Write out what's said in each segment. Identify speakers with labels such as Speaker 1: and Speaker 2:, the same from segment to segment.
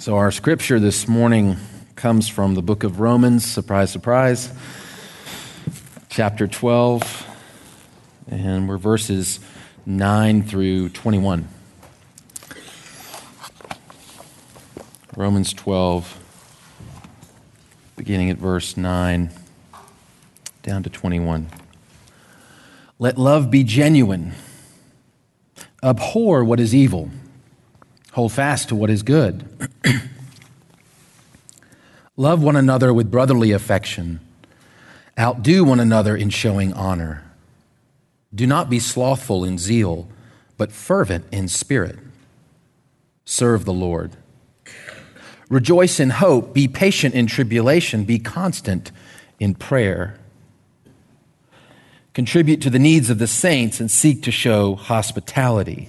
Speaker 1: So, our scripture this morning comes from the book of Romans, surprise, surprise, chapter 12, and we're verses 9 through 21. Romans 12, beginning at verse 9 down to 21. Let love be genuine, abhor what is evil Hold fast to what is good. Love one another with brotherly affection. Outdo one another in showing honor. Do not be slothful in zeal, but fervent in spirit. Serve the Lord. Rejoice in hope. Be patient in tribulation. Be constant in prayer. Contribute to the needs of the saints and seek to show hospitality.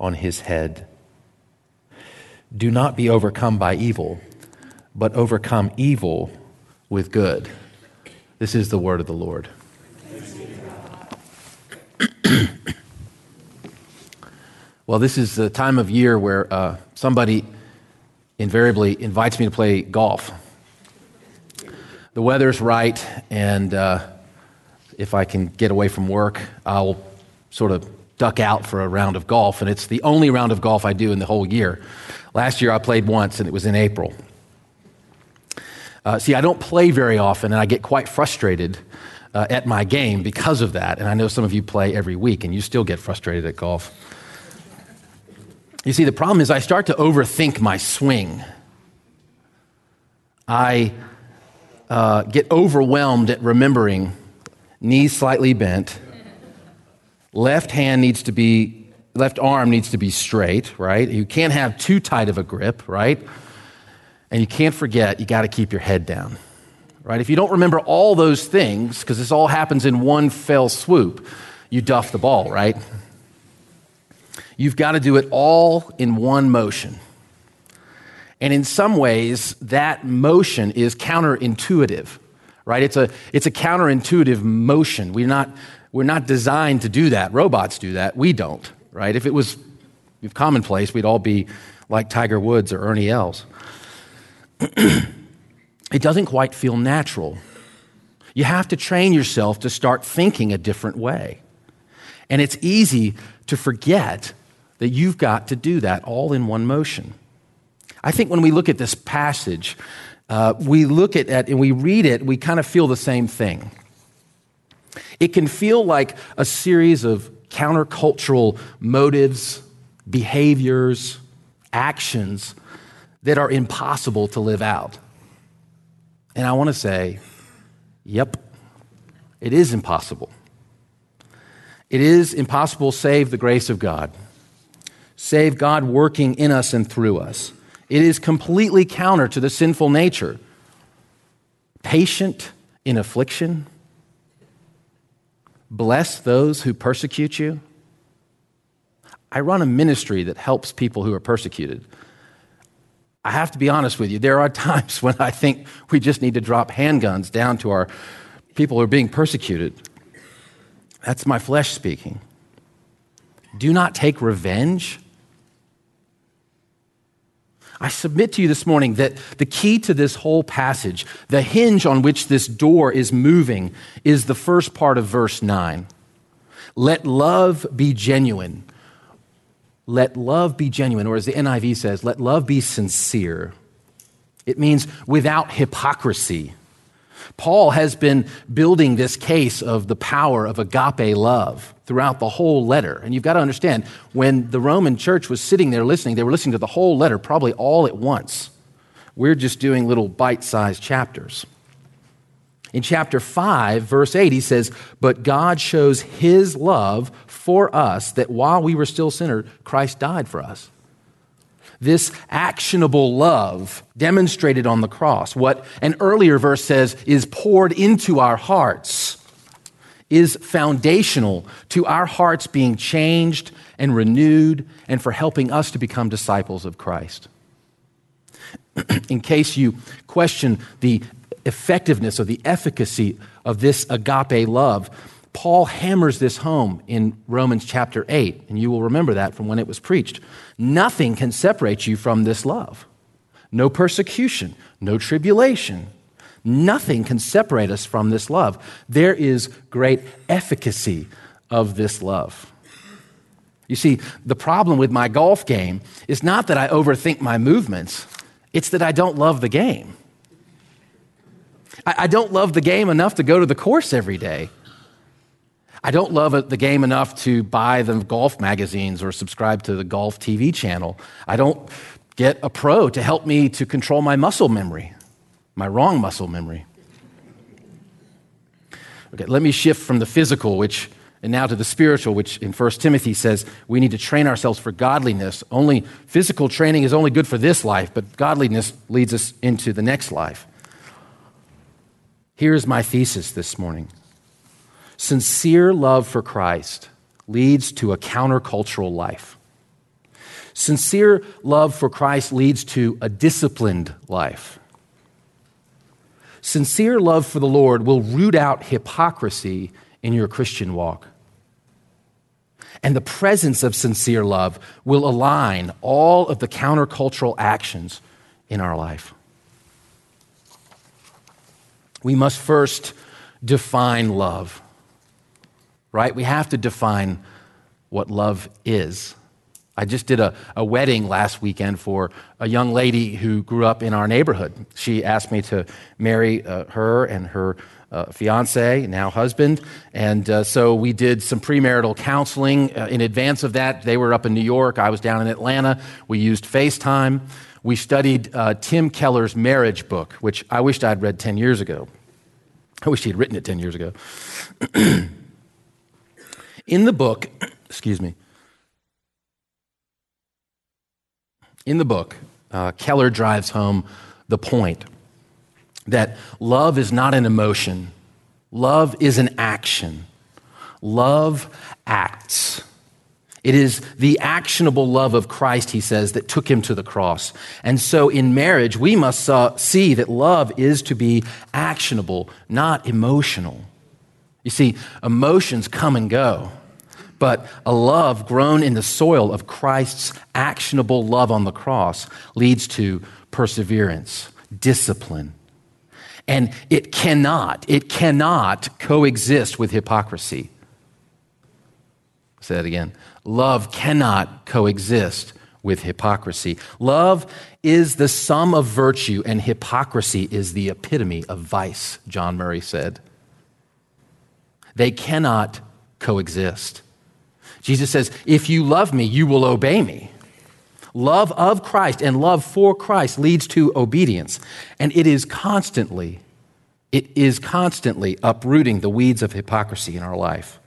Speaker 1: on his head. Do not be overcome by evil, but overcome evil with good. This is the word of the Lord. well, this is the time of year where uh, somebody invariably invites me to play golf. The weather's right, and uh, if I can get away from work, I'll sort of duck out for a round of golf, and it's the only round of golf I do in the whole year. Last year I played once, and it was in April. Uh, see, I don't play very often, and I get quite frustrated uh, at my game because of that. And I know some of you play every week, and you still get frustrated at golf. You see, the problem is I start to overthink my swing. I uh, get overwhelmed at remembering knees slightly bent left hand needs to be, left arm needs to be straight, right? You can't have too tight of a grip, right? And you can't forget, you got to keep your head down, right? If you don't remember all those things, because this all happens in one fell swoop, you duff the ball, right? You've got to do it all in one motion. And in some ways, that motion is counterintuitive, right? It's a, it's a counterintuitive motion. We're not, we're not designed to do that. Robots do that. We don't, right? If it was commonplace, we'd all be like Tiger Woods or Ernie Els. it doesn't quite feel natural. You have to train yourself to start thinking a different way. And it's easy to forget that you've got to do that all in one motion. I think when we look at this passage, uh, we look at it and we read it, we kind of feel the same thing. It can feel like a series of countercultural motives, behaviors, actions that are impossible to live out. And I want to say, yep, it is impossible. It is impossible save the grace of God, save God working in us and through us. It is completely counter to the sinful nature. Patient in affliction, Bless those who persecute you. I run a ministry that helps people who are persecuted. I have to be honest with you, there are times when I think we just need to drop handguns down to our people who are being persecuted. That's my flesh speaking. Do not take revenge I submit to you this morning that the key to this whole passage, the hinge on which this door is moving, is the first part of verse 9. Let love be genuine. let love be genuine, or as the NIV says, let love be sincere. It means without hypocrisy. Paul has been building this case of the power of agape love throughout the whole letter. And you've got to understand, when the Roman church was sitting there listening, they were listening to the whole letter probably all at once. We're just doing little bite sized chapters. In chapter 5, verse 8, he says, But God shows his love for us that while we were still sinners, Christ died for us. This actionable love demonstrated on the cross, what an earlier verse says is poured into our hearts, is foundational to our hearts being changed and renewed and for helping us to become disciples of Christ. In case you question the effectiveness or the efficacy of this agape love. Paul hammers this home in Romans chapter 8, and you will remember that from when it was preached. Nothing can separate you from this love. No persecution, no tribulation. Nothing can separate us from this love. There is great efficacy of this love. You see, the problem with my golf game is not that I overthink my movements, it's that I don't love the game. I, don't love the game enough to go to the course every day. I don't love the game enough to buy the golf magazines or subscribe to the golf TV channel. I don't get a pro to help me to control my muscle memory, my wrong muscle memory. Okay, let me shift from the physical, which and now to the spiritual, which in 1 Timothy says we need to train ourselves for godliness. Only physical training is only good for this life, but godliness leads us into the next life. Here's my thesis this morning sincere love for Christ leads to a countercultural life. Sincere love for Christ leads to a disciplined life. Sincere love for the Lord will root out hypocrisy in your Christian walk. And the presence of sincere love will align all of the countercultural actions in our life we must first define love, right? We have to define what love is. I just did a, a wedding last weekend for a young lady who grew up in our neighborhood. She asked me to marry uh, her and her uh, fiance, now husband. And uh, so we did some premarital counseling. Uh, in advance of that, they were up in New York, I was down in Atlanta. We used FaceTime we studied uh, Tim Keller's marriage book, which I wished I'd read 10 years ago. I wish he'd written it 10 years ago. in the book, excuse me, in the book, uh, Keller drives home the point that love is not an emotion, love is an action. Love acts. It is the actionable love of Christ, he says, that took him to the cross. And so in marriage, we must uh, see that love is to be actionable, not emotional. You see, emotions come and go, but a love grown in the soil of Christ's actionable love on the cross leads to perseverance, discipline. And it cannot, it cannot coexist with hypocrisy. Say that again. Love cannot coexist with hypocrisy. Love is the sum of virtue, and hypocrisy is the epitome of vice, John Murray said. They cannot coexist. Jesus says, If you love me, you will obey me. Love of Christ and love for Christ leads to obedience, and it is constantly, it is constantly uprooting the weeds of hypocrisy in our life.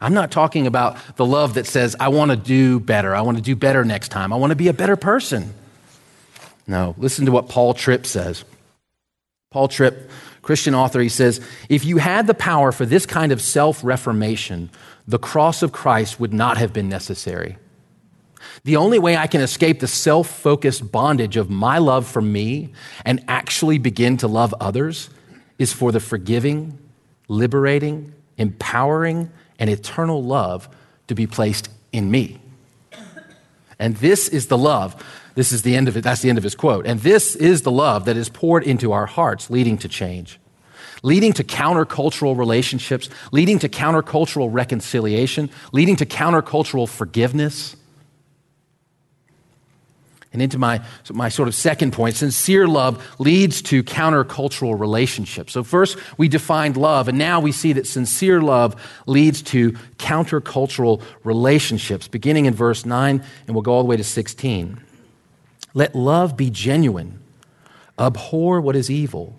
Speaker 1: I'm not talking about the love that says, I want to do better. I want to do better next time. I want to be a better person. No, listen to what Paul Tripp says. Paul Tripp, Christian author, he says, If you had the power for this kind of self reformation, the cross of Christ would not have been necessary. The only way I can escape the self focused bondage of my love for me and actually begin to love others is for the forgiving, liberating, empowering, and eternal love to be placed in me. And this is the love. This is the end of it. That's the end of his quote. And this is the love that is poured into our hearts, leading to change. Leading to countercultural relationships, leading to countercultural reconciliation, leading to countercultural forgiveness. And into my, my sort of second point, sincere love leads to countercultural relationships. So, first we defined love, and now we see that sincere love leads to countercultural relationships, beginning in verse 9, and we'll go all the way to 16. Let love be genuine, abhor what is evil,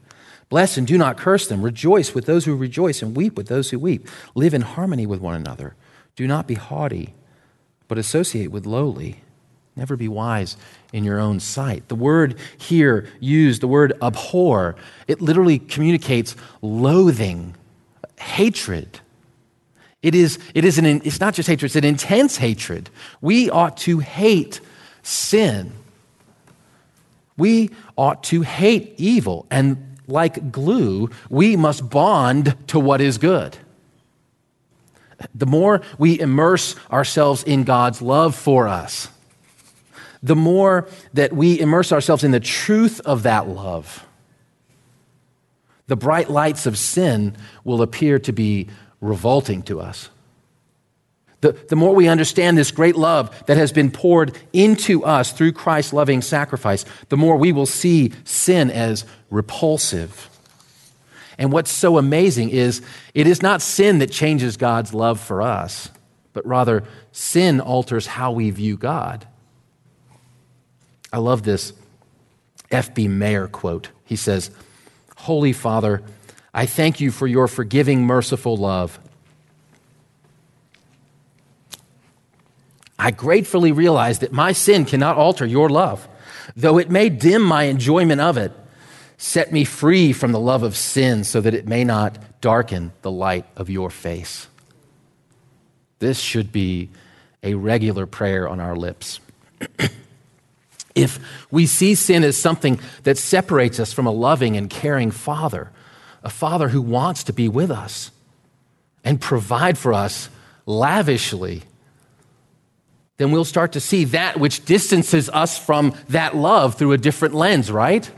Speaker 1: Bless and do not curse them. Rejoice with those who rejoice and weep with those who weep. Live in harmony with one another. Do not be haughty, but associate with lowly. Never be wise in your own sight. The word here used, the word abhor, it literally communicates loathing, hatred. It is, it is an, it's not just hatred, it's an intense hatred. We ought to hate sin. We ought to hate evil. And like glue, we must bond to what is good. The more we immerse ourselves in God's love for us, the more that we immerse ourselves in the truth of that love, the bright lights of sin will appear to be revolting to us. The, the more we understand this great love that has been poured into us through Christ's loving sacrifice, the more we will see sin as repulsive. And what's so amazing is it is not sin that changes God's love for us, but rather sin alters how we view God. I love this F.B. Meyer quote. He says, Holy Father, I thank you for your forgiving, merciful love. I gratefully realize that my sin cannot alter your love, though it may dim my enjoyment of it. Set me free from the love of sin so that it may not darken the light of your face. This should be a regular prayer on our lips. If we see sin as something that separates us from a loving and caring Father, a Father who wants to be with us and provide for us lavishly, then we'll start to see that which distances us from that love through a different lens, right?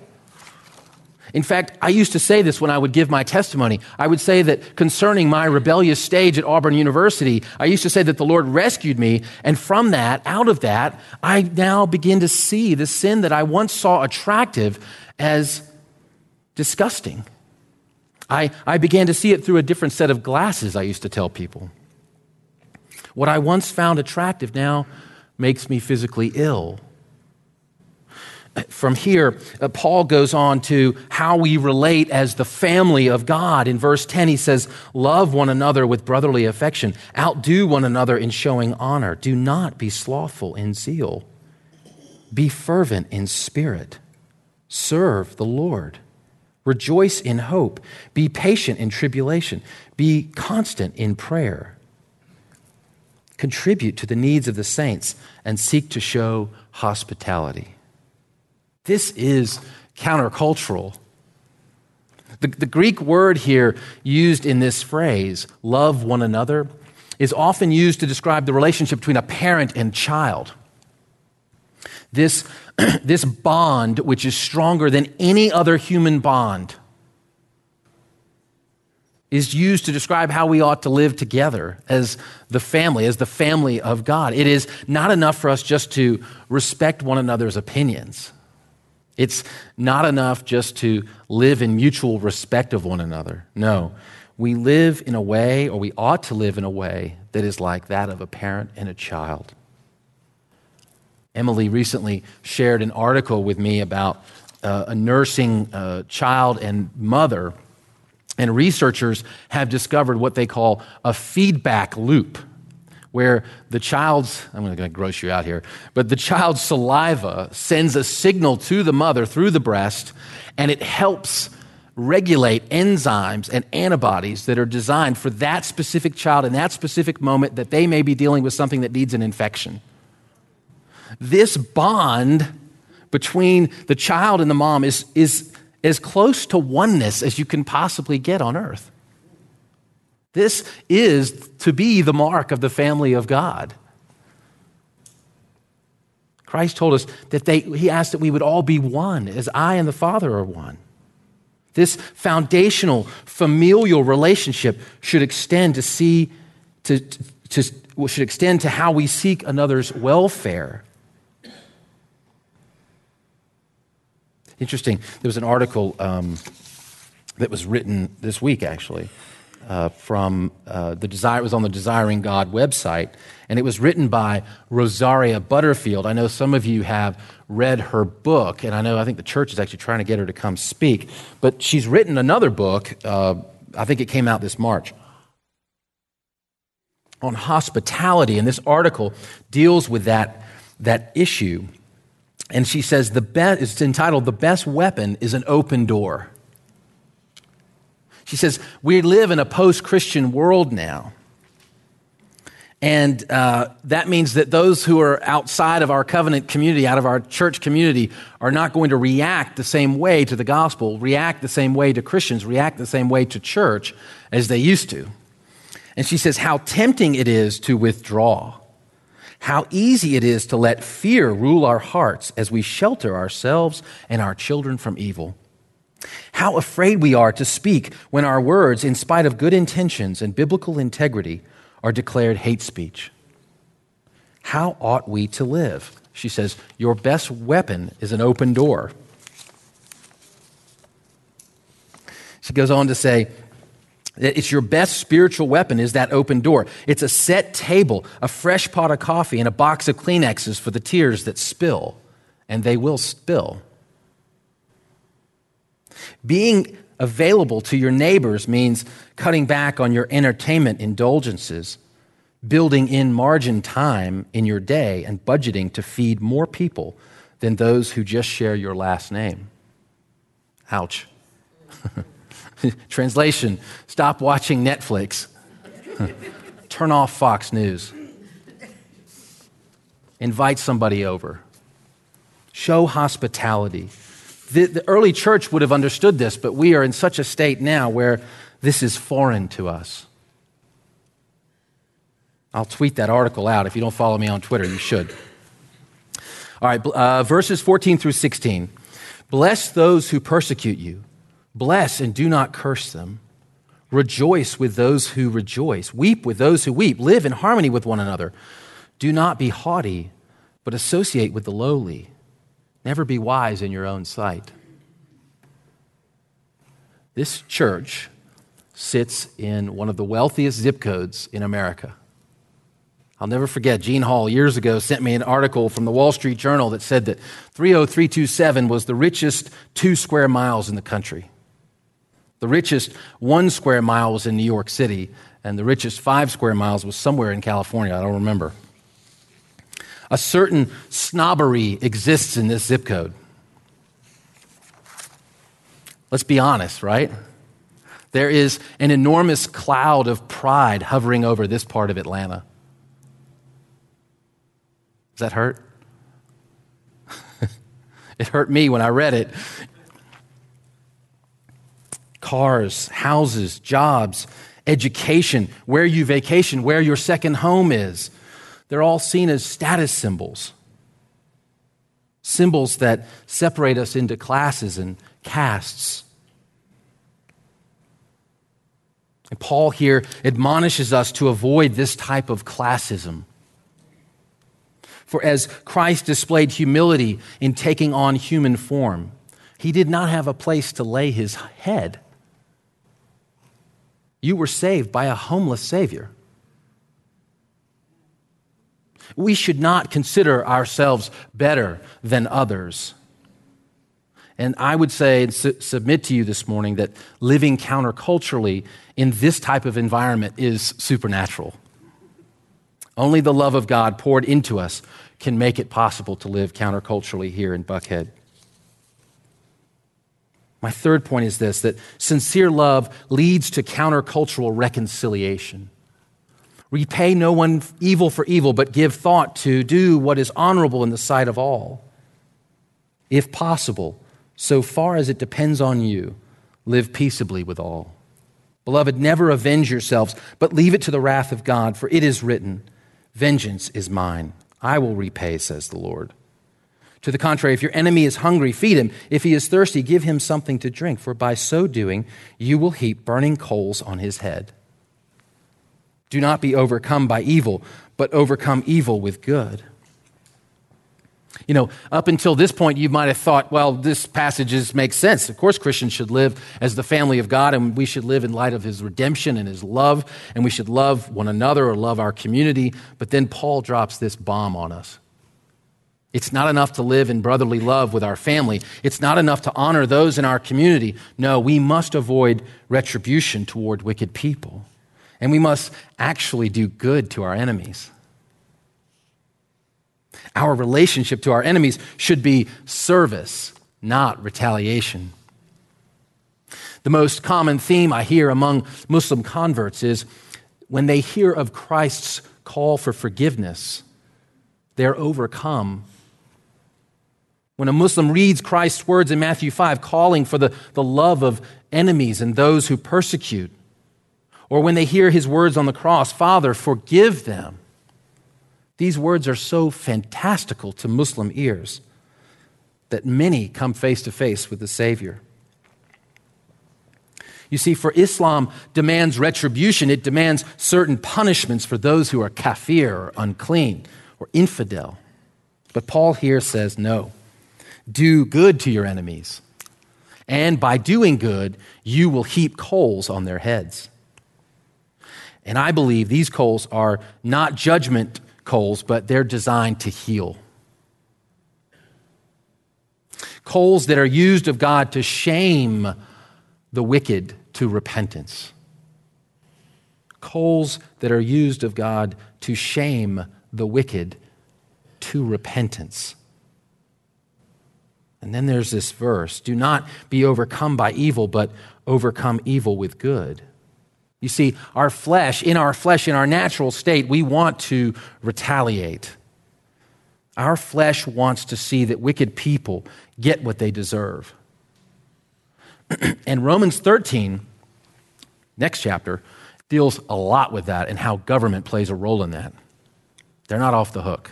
Speaker 1: In fact, I used to say this when I would give my testimony. I would say that concerning my rebellious stage at Auburn University, I used to say that the Lord rescued me, and from that, out of that, I now begin to see the sin that I once saw attractive as disgusting. I, I began to see it through a different set of glasses, I used to tell people. What I once found attractive now makes me physically ill from here, uh, Paul goes on to how we relate as the family of God. In verse 10, he says, Love one another with brotherly affection, outdo one another in showing honor. Do not be slothful in zeal, be fervent in spirit, serve the Lord. Rejoice in hope, be patient in tribulation, be constant in prayer. Contribute to the needs of the saints and seek to show hospitality. This is countercultural. The, the Greek word here used in this phrase, love one another, is often used to describe the relationship between a parent and child. This, this bond, which is stronger than any other human bond, is used to describe how we ought to live together as the family, as the family of God. It is not enough for us just to respect one another's opinions. It's not enough just to live in mutual respect of one another. No, we live in a way, or we ought to live in a way, that is like that of a parent and a child. Emily recently shared an article with me about uh, a nursing uh, child and mother, and researchers have discovered what they call a feedback loop where the child's, I'm going to gross you out here, but the child's saliva sends a signal to the mother through the breast, and it helps regulate enzymes and antibodies that are designed for that specific child in that specific moment that they may be dealing with something that needs an infection. This bond between the child and the mom is, is as close to oneness as you can possibly get on earth. This is to be the mark of the family of God. Christ told us that they, he asked that we would all be one, as I and the Father are one. This foundational familial relationship should extend to see to, to, should extend to how we seek another's welfare. Interesting. There was an article um, that was written this week, actually, uh, from uh, the desire. It was on the Desiring God website, and it was written by Rosaria Butterfield. I know some of you have read her book, and I know I think the church is actually trying to get her to come speak. But she's written another book. Uh, I think it came out this March on hospitality, and this article deals with that that issue. And she says the best. It's entitled "The Best Weapon Is an Open Door." She says, We live in a post Christian world now. And uh, that means that those who are outside of our covenant community, out of our church community, are not going to react the same way to the gospel, react the same way to Christians, react the same way to church as they used to. And she says, How tempting it is to withdraw. How easy it is to let fear rule our hearts as we shelter ourselves and our children from evil. How afraid we are to speak when our words, in spite of good intentions and biblical integrity, are declared hate speech. How ought we to live? She says, Your best weapon is an open door. She goes on to say, it's your best spiritual weapon is that open door. It's a set table, a fresh pot of coffee, and a box of Kleenexes for the tears that spill, and they will spill. Being available to your neighbors means cutting back on your entertainment indulgences, building in margin time in your day, and budgeting to feed more people than those who just share your last name. Ouch. Translation Stop watching Netflix. Turn off Fox News. Invite somebody over. Show hospitality. The, the early church would have understood this, but we are in such a state now where this is foreign to us. I'll tweet that article out. If you don't follow me on Twitter, you should. All right, uh, verses 14 through 16. Bless those who persecute you, bless and do not curse them. Rejoice with those who rejoice, weep with those who weep, live in harmony with one another. Do not be haughty, but associate with the lowly. Never be wise in your own sight. This church sits in one of the wealthiest zip codes in America. I'll never forget, Gene Hall years ago sent me an article from the Wall Street Journal that said that 30327 was the richest two square miles in the country. The richest one square mile was in New York City, and the richest five square miles was somewhere in California. I don't remember. A certain snobbery exists in this zip code. Let's be honest, right? There is an enormous cloud of pride hovering over this part of Atlanta. Does that hurt? it hurt me when I read it. Cars, houses, jobs, education, where you vacation, where your second home is, they're all seen as status symbols, symbols that separate us into classes and castes. And Paul here admonishes us to avoid this type of classism. For as Christ displayed humility in taking on human form, he did not have a place to lay his head. You were saved by a homeless Savior. We should not consider ourselves better than others. And I would say and su- submit to you this morning that living counterculturally in this type of environment is supernatural. Only the love of God poured into us can make it possible to live counterculturally here in Buckhead. My third point is this that sincere love leads to countercultural reconciliation. Repay no one evil for evil, but give thought to do what is honorable in the sight of all. If possible, so far as it depends on you, live peaceably with all. Beloved, never avenge yourselves, but leave it to the wrath of God, for it is written, Vengeance is mine. I will repay, says the Lord. To the contrary, if your enemy is hungry, feed him. If he is thirsty, give him something to drink, for by so doing, you will heap burning coals on his head. Do not be overcome by evil, but overcome evil with good. You know, up until this point, you might have thought, well, this passage makes sense. Of course, Christians should live as the family of God, and we should live in light of his redemption and his love, and we should love one another or love our community. But then Paul drops this bomb on us. It's not enough to live in brotherly love with our family. It's not enough to honor those in our community. No, we must avoid retribution toward wicked people. And we must actually do good to our enemies. Our relationship to our enemies should be service, not retaliation. The most common theme I hear among Muslim converts is when they hear of Christ's call for forgiveness, they're overcome when a Muslim reads Christ's words in Matthew 5, calling for the, the love of enemies and those who persecute, or when they hear his words on the cross, Father, forgive them, these words are so fantastical to Muslim ears that many come face to face with the Savior. You see, for Islam demands retribution, it demands certain punishments for those who are kafir or unclean or infidel. But Paul here says no. Do good to your enemies, and by doing good, you will heap coals on their heads. And I believe these coals are not judgment coals, but they're designed to heal. Coals that are used of God to shame the wicked to repentance. Coals that are used of God to shame the wicked to repentance. And then there's this verse do not be overcome by evil, but overcome evil with good. You see, our flesh, in our flesh, in our natural state, we want to retaliate. Our flesh wants to see that wicked people get what they deserve. and Romans 13, next chapter, deals a lot with that and how government plays a role in that. They're not off the hook.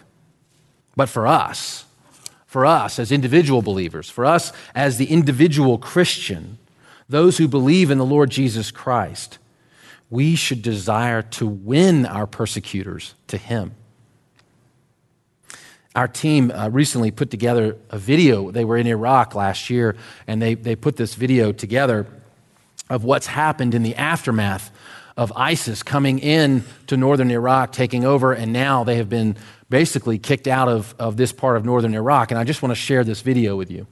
Speaker 1: But for us, for us as individual believers, for us as the individual Christian, those who believe in the Lord Jesus Christ, we should desire to win our persecutors to Him. Our team uh, recently put together a video. They were in Iraq last year, and they, they put this video together of what's happened in the aftermath of ISIS coming in to northern Iraq, taking over, and now they have been basically kicked out of, of this part of northern Iraq. And I just want to share this video with you.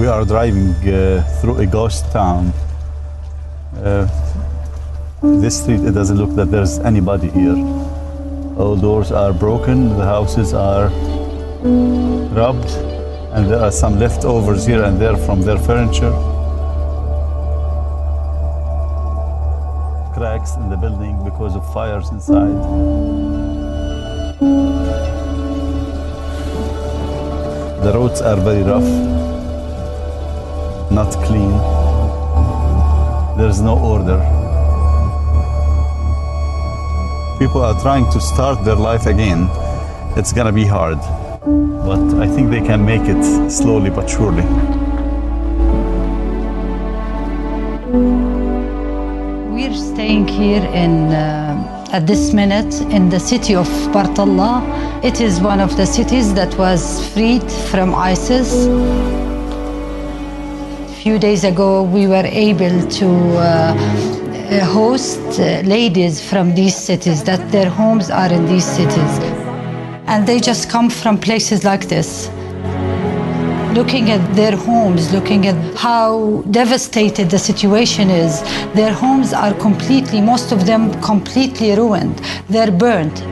Speaker 2: We are driving uh, through a ghost town. Uh, this street, it doesn't look that there's anybody here. All doors are broken, the houses are rubbed and there are some leftovers here and there from their furniture. Cracks in the building because of fires inside. The roads are very rough, not clean. There's no order. People are trying to start their life again. It's gonna be hard but I think they can make it slowly but surely.
Speaker 3: We're staying here in uh, at this minute in the city of Bartella. It is one of the cities that was freed from ISIS. A few days ago, we were able to uh, host uh, ladies from these cities that their homes are in these cities and they just come from places like this. looking at their homes, looking at how devastated the situation is. Their homes are completely, most of them completely ruined. They're burned.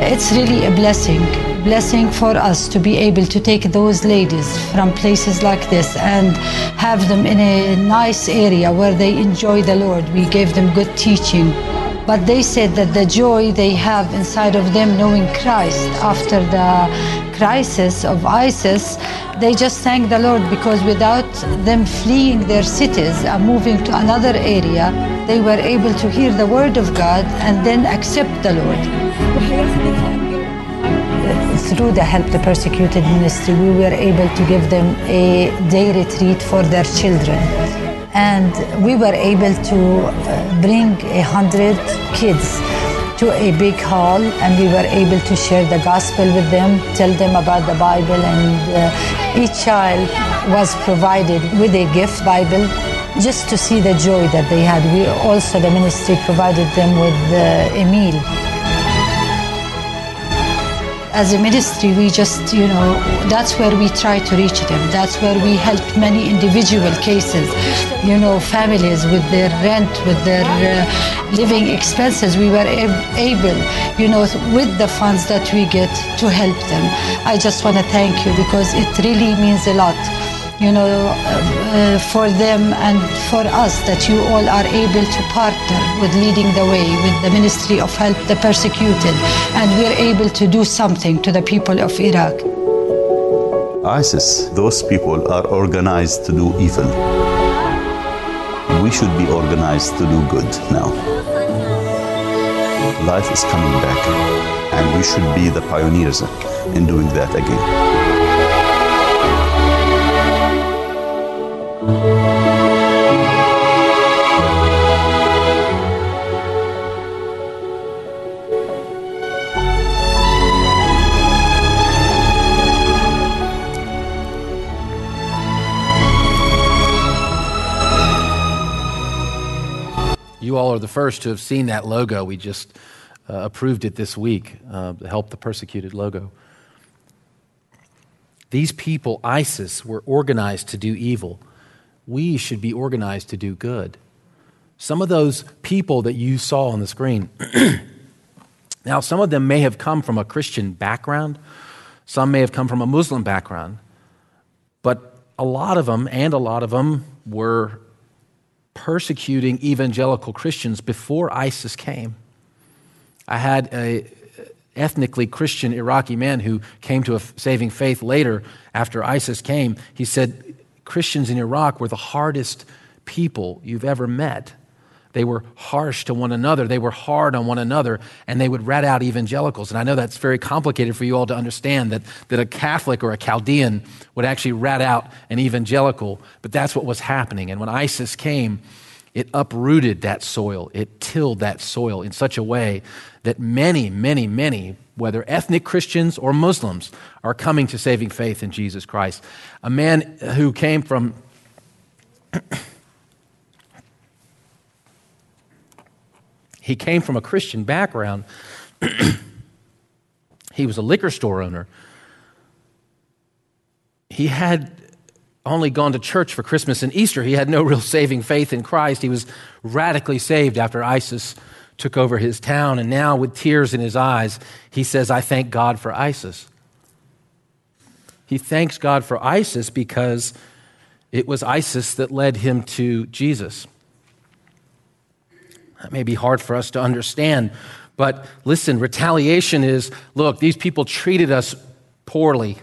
Speaker 3: It's really a blessing, blessing for us to be able to take those ladies from places like this and have them in a nice area where they enjoy the Lord. We gave them good teaching. But they said that the joy they have inside of them knowing Christ after the crisis of ISIS, they just thank the Lord because without them fleeing their cities and moving to another area, they were able to hear the word of God and then accept the Lord. Through the Help the Persecuted ministry, we were able to give them a day retreat for their children. And we were able to uh, bring a hundred kids to a big hall and we were able to share the gospel with them, tell them about the Bible, and uh, each child was provided with a gift Bible just to see the joy that they had. We also, the ministry provided them with uh, a meal as a ministry, we just, you know, that's where we try to reach them. That's where we help many individual cases, you know, families with their rent, with their uh, living expenses. We were able, you know, with the funds that we get to help them. I just want to thank you because it really means a lot you know, uh, for them and for us that you all are able to partner with leading the way with the Ministry of Help, the Persecuted, and we're able to do something to the people of Iraq.
Speaker 2: ISIS, those people are organized to do evil. We should be organized to do good now. Life is coming back, and we should be the pioneers in doing that again.
Speaker 1: Are the first to have seen that logo. We just uh, approved it this week, uh, the Help the Persecuted logo. These people, ISIS, were organized to do evil. We should be organized to do good. Some of those people that you saw on the screen, now, some of them may have come from a Christian background, some may have come from a Muslim background, but a lot of them, and a lot of them, were persecuting evangelical Christians before ISIS came. I had a ethnically Christian Iraqi man who came to a saving faith later after ISIS came. He said Christians in Iraq were the hardest people you've ever met. They were harsh to one another. They were hard on one another, and they would rat out evangelicals. And I know that's very complicated for you all to understand that, that a Catholic or a Chaldean would actually rat out an evangelical, but that's what was happening. And when ISIS came, it uprooted that soil, it tilled that soil in such a way that many, many, many, whether ethnic Christians or Muslims, are coming to saving faith in Jesus Christ. A man who came from He came from a Christian background. he was a liquor store owner. He had only gone to church for Christmas and Easter. He had no real saving faith in Christ. He was radically saved after ISIS took over his town. And now, with tears in his eyes, he says, I thank God for ISIS. He thanks God for ISIS because it was ISIS that led him to Jesus. That may be hard for us to understand. But listen, retaliation is look, these people treated us poorly.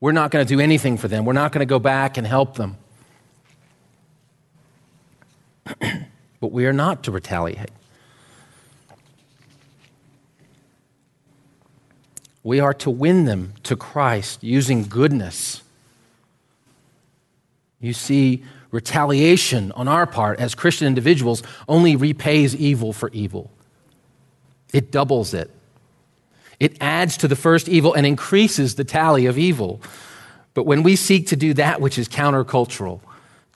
Speaker 1: We're not going to do anything for them. We're not going to go back and help them. but we are not to retaliate. We are to win them to Christ using goodness. You see, retaliation on our part as Christian individuals only repays evil for evil, it doubles it. It adds to the first evil and increases the tally of evil. But when we seek to do that which is countercultural,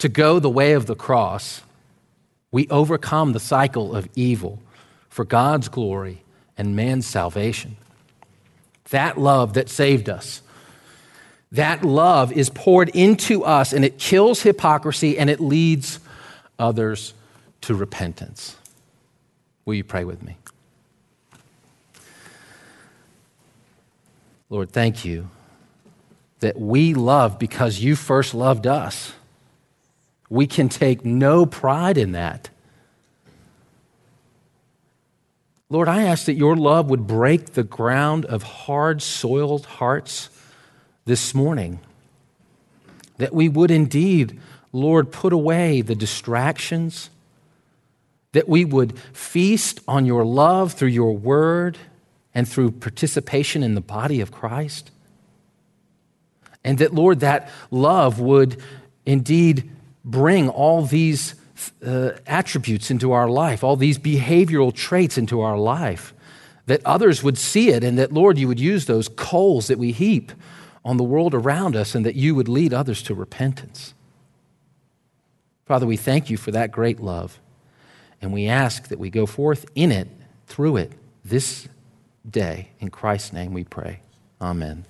Speaker 1: to go the way of the cross, we overcome the cycle of evil for God's glory and man's salvation. That love that saved us That love is poured into us and it kills hypocrisy and it leads others to repentance. Will you pray with me? Lord, thank you that we love because you first loved us. We can take no pride in that. Lord, I ask that your love would break the ground of hard soiled hearts this morning. That we would indeed, Lord, put away the distractions. That we would feast on your love through your word and through participation in the body of Christ. And that, Lord, that love would indeed bring all these uh, attributes into our life, all these behavioral traits into our life, that others would see it, and that, Lord, you would use those coals that we heap on the world around us, and that you would lead others to repentance. Father, we thank you for that great love, and we ask that we go forth in it, through it, this day. In Christ's name we pray. Amen.